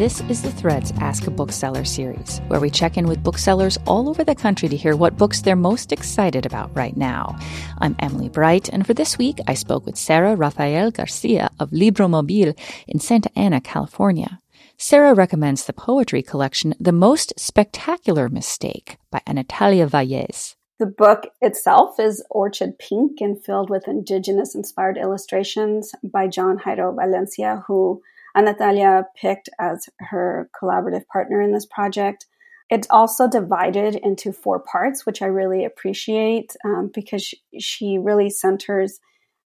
This is the Threads Ask a Bookseller series, where we check in with booksellers all over the country to hear what books they're most excited about right now. I'm Emily Bright, and for this week, I spoke with Sarah Rafael Garcia of LibroMobile in Santa Ana, California. Sarah recommends the poetry collection The Most Spectacular Mistake by Anatalia Vallez. The book itself is orchid pink and filled with indigenous inspired illustrations by John Jairo Valencia, who Anatalia picked as her collaborative partner in this project. It's also divided into four parts, which I really appreciate um, because she really centers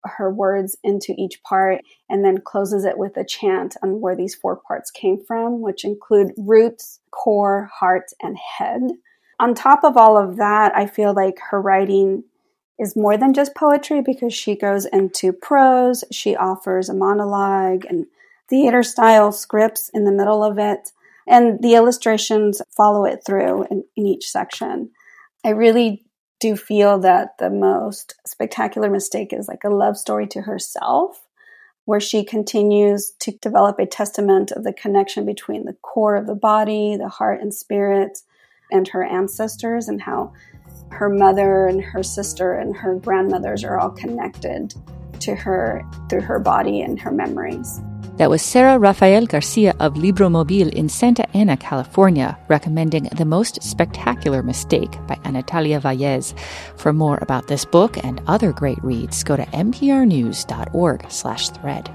her words into each part and then closes it with a chant on where these four parts came from, which include roots, core, heart, and head. On top of all of that, I feel like her writing is more than just poetry because she goes into prose, she offers a monologue and theater style scripts in the middle of it, and the illustrations follow it through in, in each section. I really do feel that the most spectacular mistake is like a love story to herself, where she continues to develop a testament of the connection between the core of the body, the heart and spirit, and her ancestors, and how her mother and her sister and her grandmothers are all connected to her through her body and her memories. That was Sarah Rafael Garcia of LibroMobile in Santa Ana, California, recommending The Most Spectacular Mistake by Anatalia Vallez. For more about this book and other great reads, go to mprnews.org slash thread.